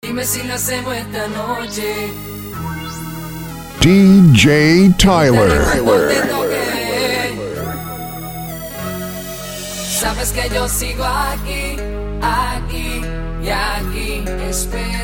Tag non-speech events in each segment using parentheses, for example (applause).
Dime si lo hacemos esta noche. DJ Tyler. Sabes que yo sigo aquí, aquí y aquí. Espera.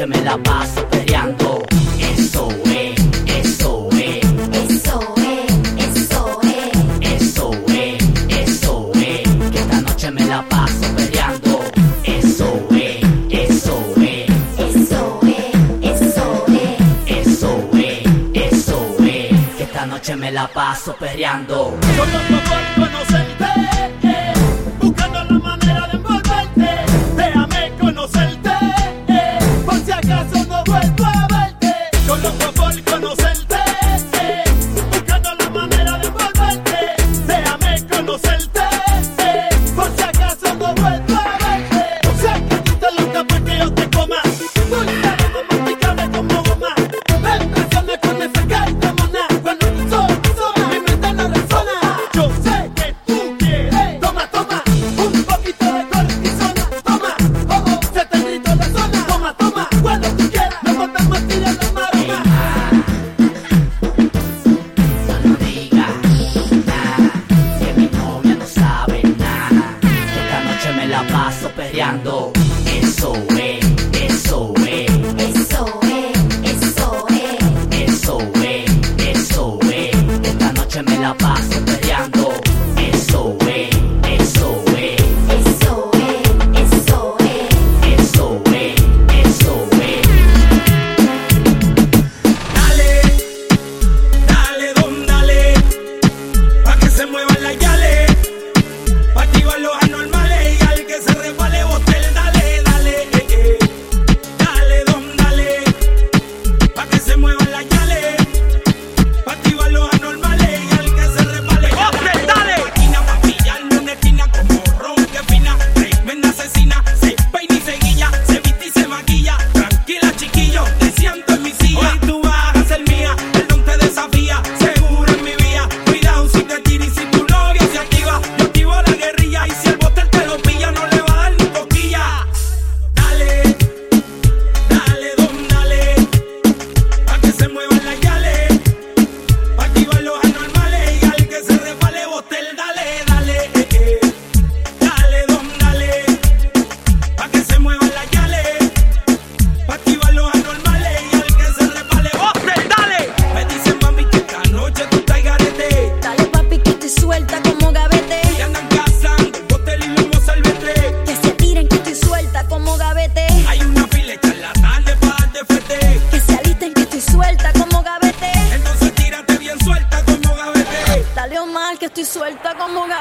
noche me la paso peleando. Eso es, eso es. Eso es, eso es. Eso es, eso es. Que esta noche me la paso peleando. Eso es, eso es. Eso es, eso es. Eso es, eso es. Que esta noche me la paso peleando.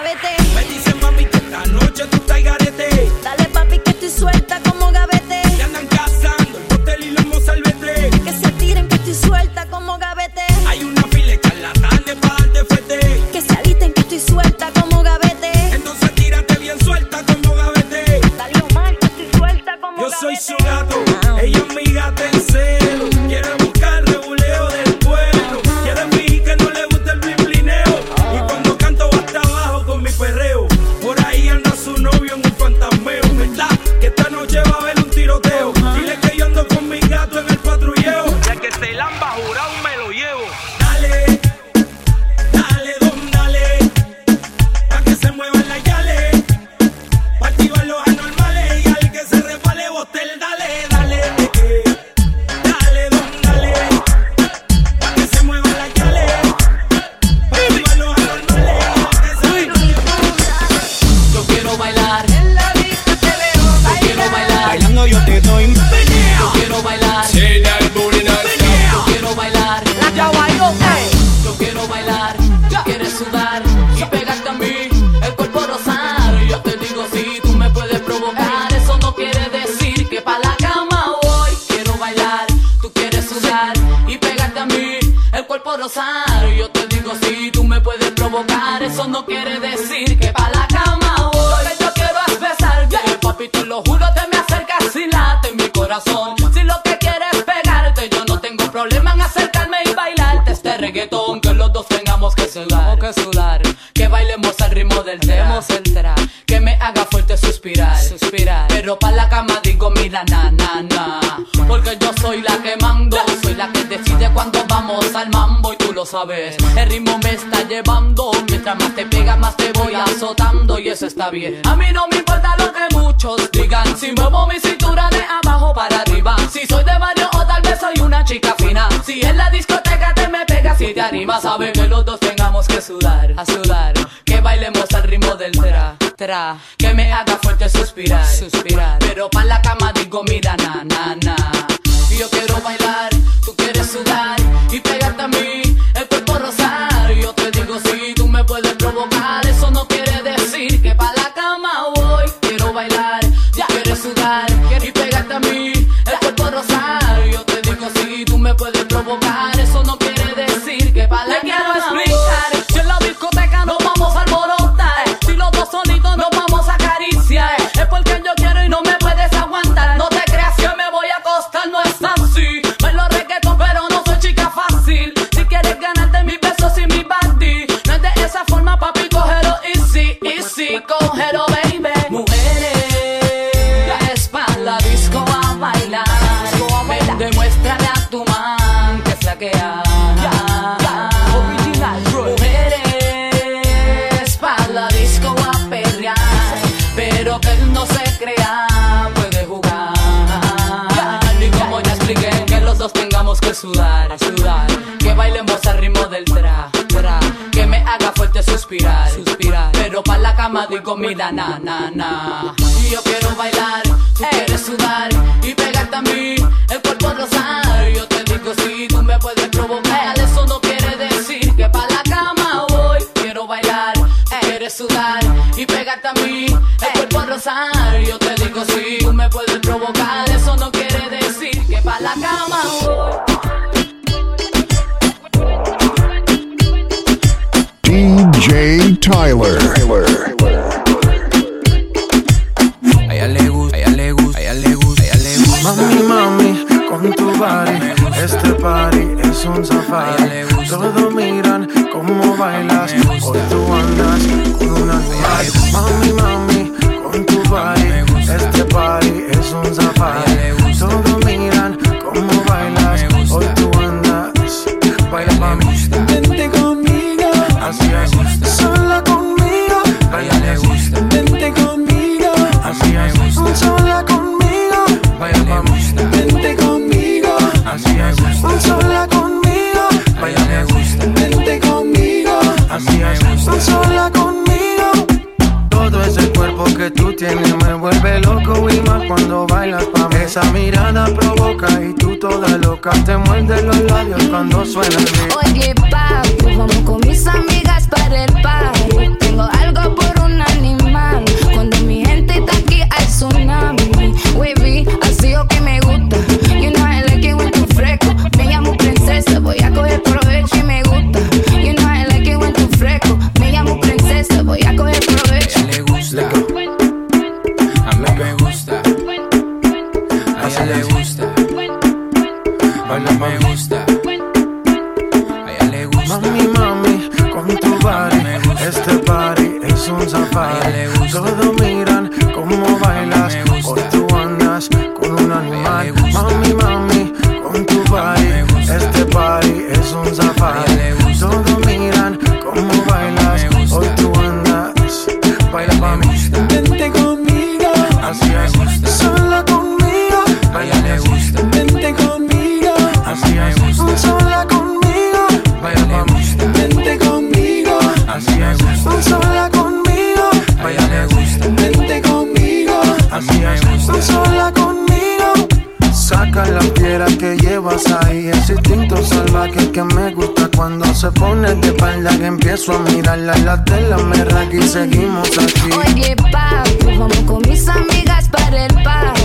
Me dicen mami que esta noche tú estás garete. Dale y tú lo sabes, el ritmo me está llevando, mientras más te pega más te voy azotando y eso está bien, a mí no me importa lo que muchos digan, si muevo mi cintura de abajo para arriba, si soy de barrio o tal vez soy una chica fina, si en la discoteca te me pegas si te animas, sabe que los dos tengamos que sudar, a sudar, que bailemos al ritmo del tra, tra, que me haga fuerte suspirar, suspirar, pero pa' la cama digo mira na na na, y yo quiero bailar, tú quieres sudar y pegarte a mí, el cuerpo rosar, yo te digo si tú me puedes provocar, eso no quiere decir que pa' la cama voy, quiero bailar, ya quieres sudar y pegarte a mí, el cuerpo rosar, yo te digo si tú me puedes na na na. Y yo quiero bailar, tú quieres sudar y pegarte a mí, el cuerpo rosar. Yo te digo si tú me puedes provocar, eso no quiere decir que pa' la cama voy. Quiero bailar, quieres sudar y pegarte a mí, el cuerpo rosar. Yo te digo si tú me puedes provocar, eso no quiere decir que pa' la cama voy. Cuando bailas pa'. Esa mirada provoca y tú toda loca te muerde los labios cuando suena el beat. Oye, papi, vamos con mis amigas para el party. Se pone de espalda que empiezo a mirarla la tela me raga y seguimos aquí. Oye, papi, vamos con mis amigas para el party.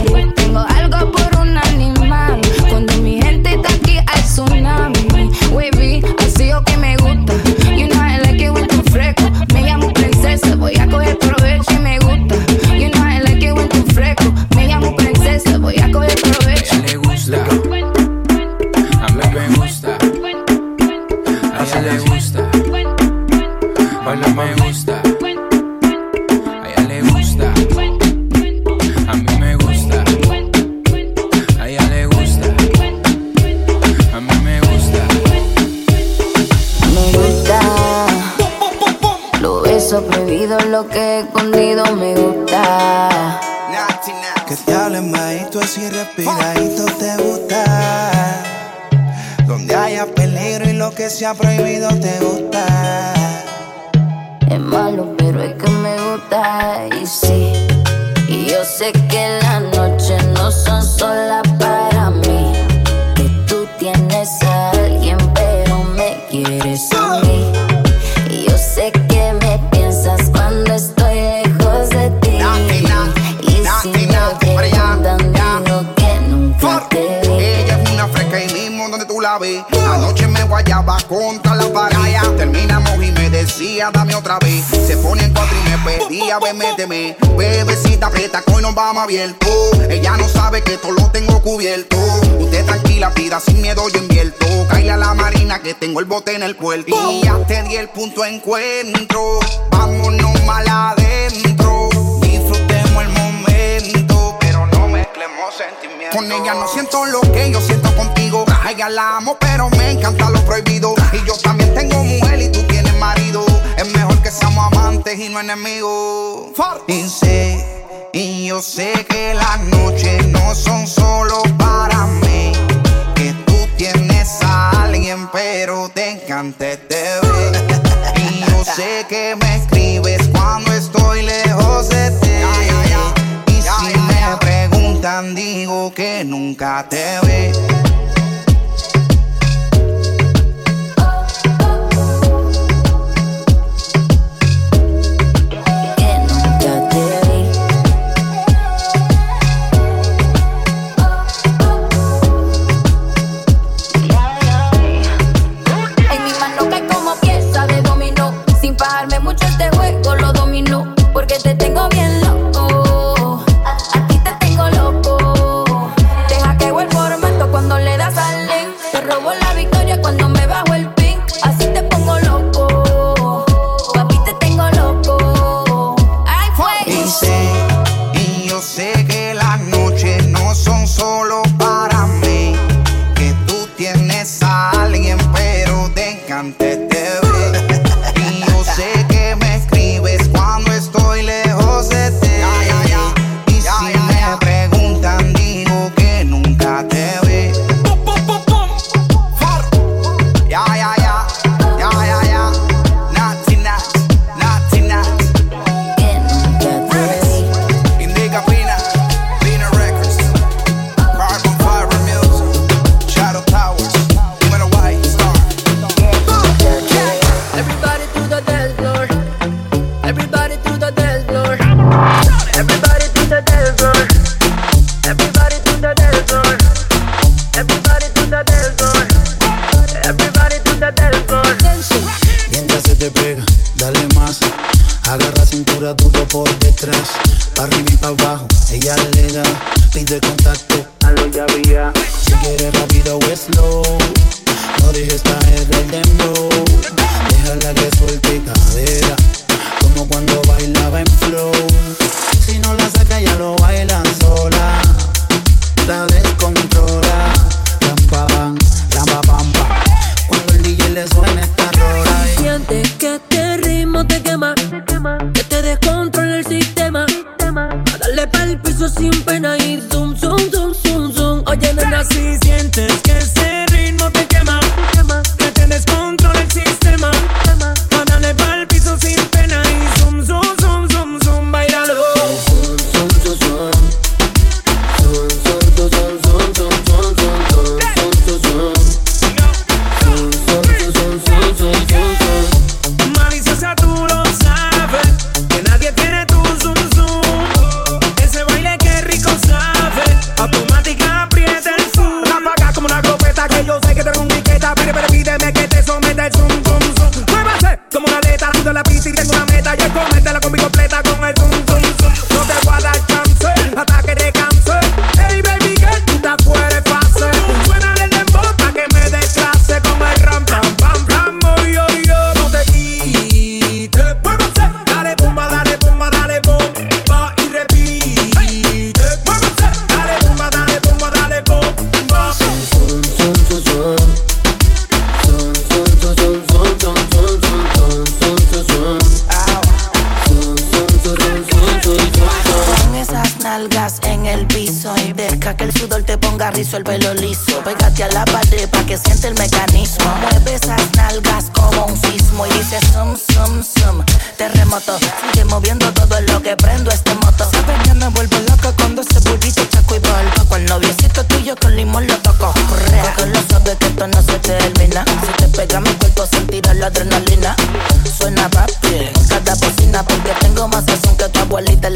que sea prohibido te gusta. contra la pantalla. Terminamos y me decía, dame otra vez. Se pone en cuatro y me pedía, ve, méteme. Bebecita, aprieta, hoy nos vamos abierto. Ella no sabe que todo lo tengo cubierto. Usted tranquila, pida sin miedo, yo invierto. Caile a la marina que tengo el bote en el puerto. Y ya te di el punto de encuentro. Vámonos mal adentro. Disfrutemos el momento, pero no mezclemos sentimientos. Con ella no siento lo que yo siento con a ella la amo, pero me encanta lo prohibido. Y yo también tengo mujer y tú tienes marido. Es mejor que seamos amantes y no enemigos. Y sé, y yo sé que las noches no son solo para mí. Que tú tienes a alguien, pero te encanta este bebé. Y yo sé que me escribes cuando estoy lejos de ti. Y si me preguntan, digo que nunca te ve.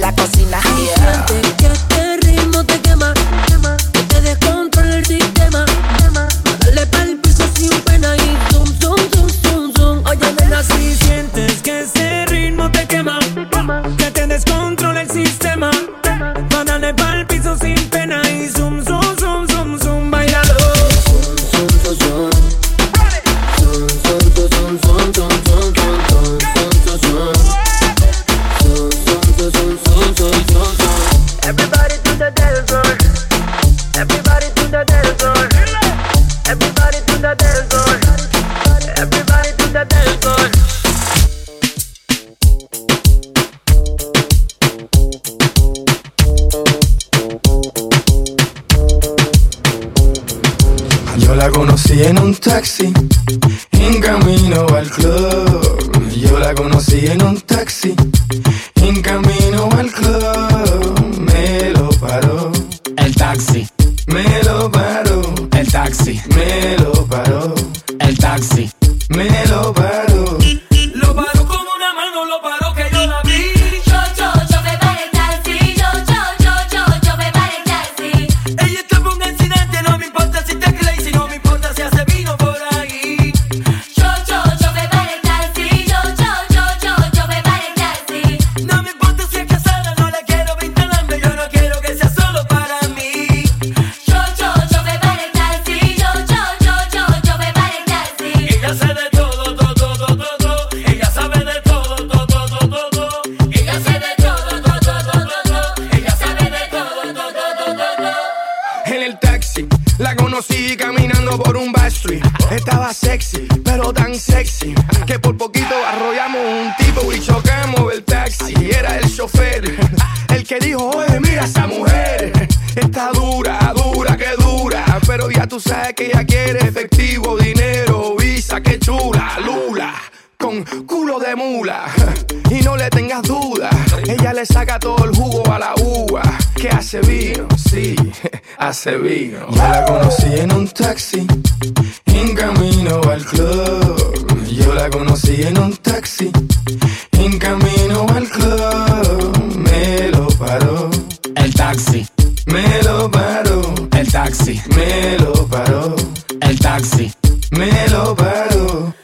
la cocina. Siente que este ritmo te quema, quema. Que te descontrola el sistema. Dale pa'l piso sin pena y En camino al club, yo la conocí en un taxi. Arrollamos un tipo y chocamos el taxi. Era el chofer, ah, el que dijo, oye, mira esa mujer. Está dura, dura, que dura. Pero ya tú sabes que ella quiere efectivo, dinero, visa, que chula, lula. Con culo de mula. Y no le tengas duda, ella le saca todo el jugo a la uva. Que hace vino, sí, (laughs) hace vino. La conocí en un taxi, en camino al club yo la conocí en un taxi, en camino al club. Me lo paró. El taxi. Me lo paró. El taxi. Me lo paró. El taxi. Me lo paró.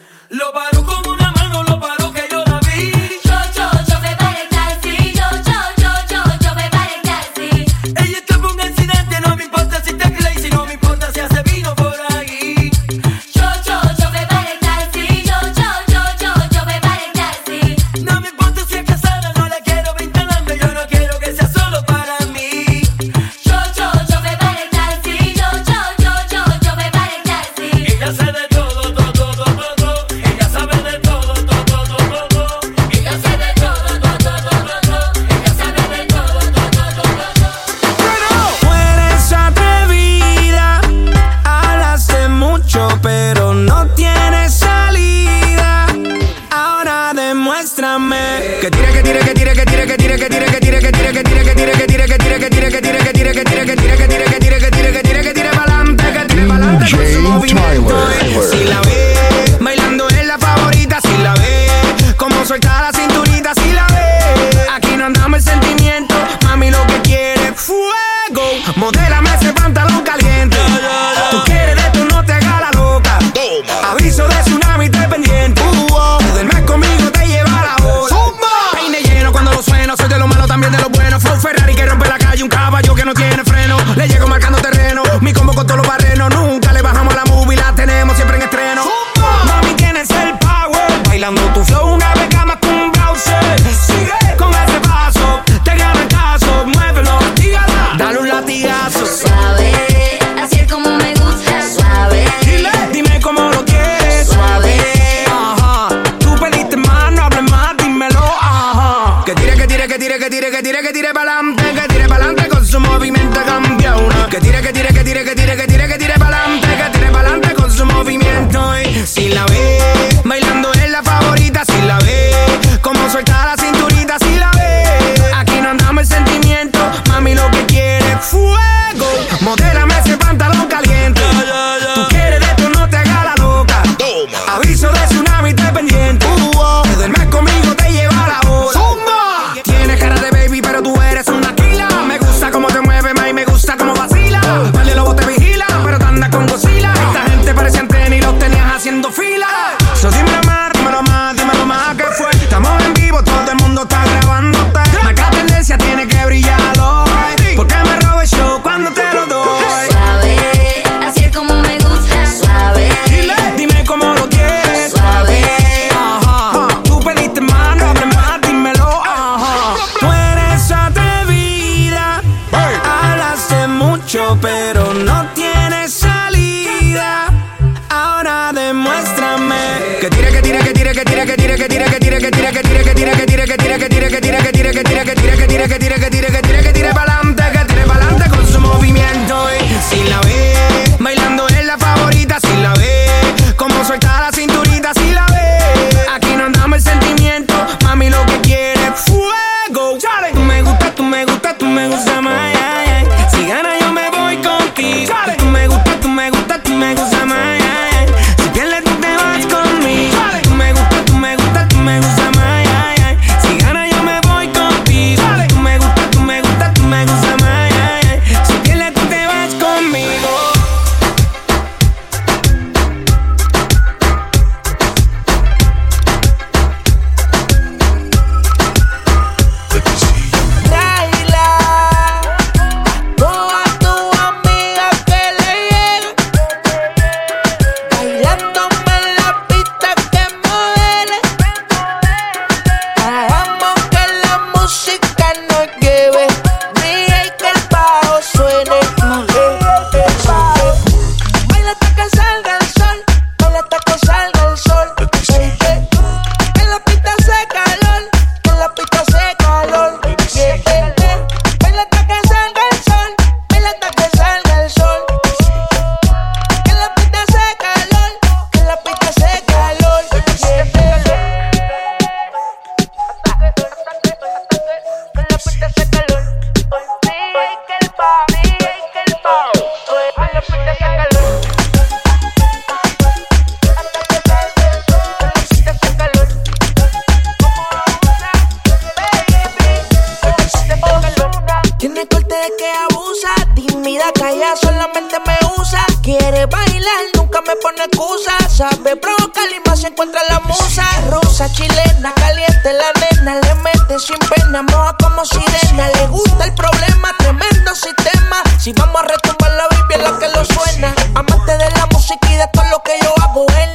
sin pena, moja como sirena. Le gusta el problema, tremendo sistema. Si vamos a retumbar la Biblia, lo que lo suena. Amante de la música y de todo lo que yo hago, él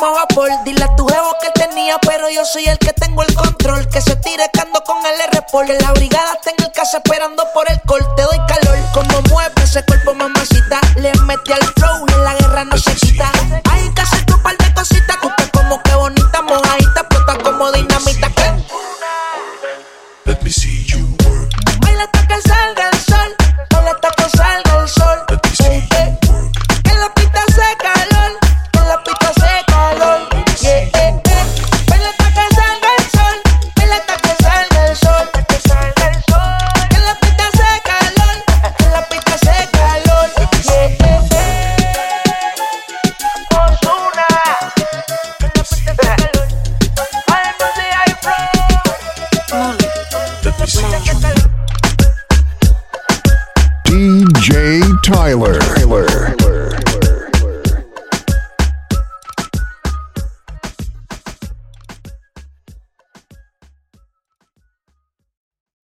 como vapor. Dile a tu jevo que él tenía, pero yo soy el que tengo el control. Que se tire cando con el r -Pol. Que la brigada tenga el casa esperando por el call. Te doy calor, como mueve ese cuerpo mamacita. Le metí al flow y la guerra no se quita.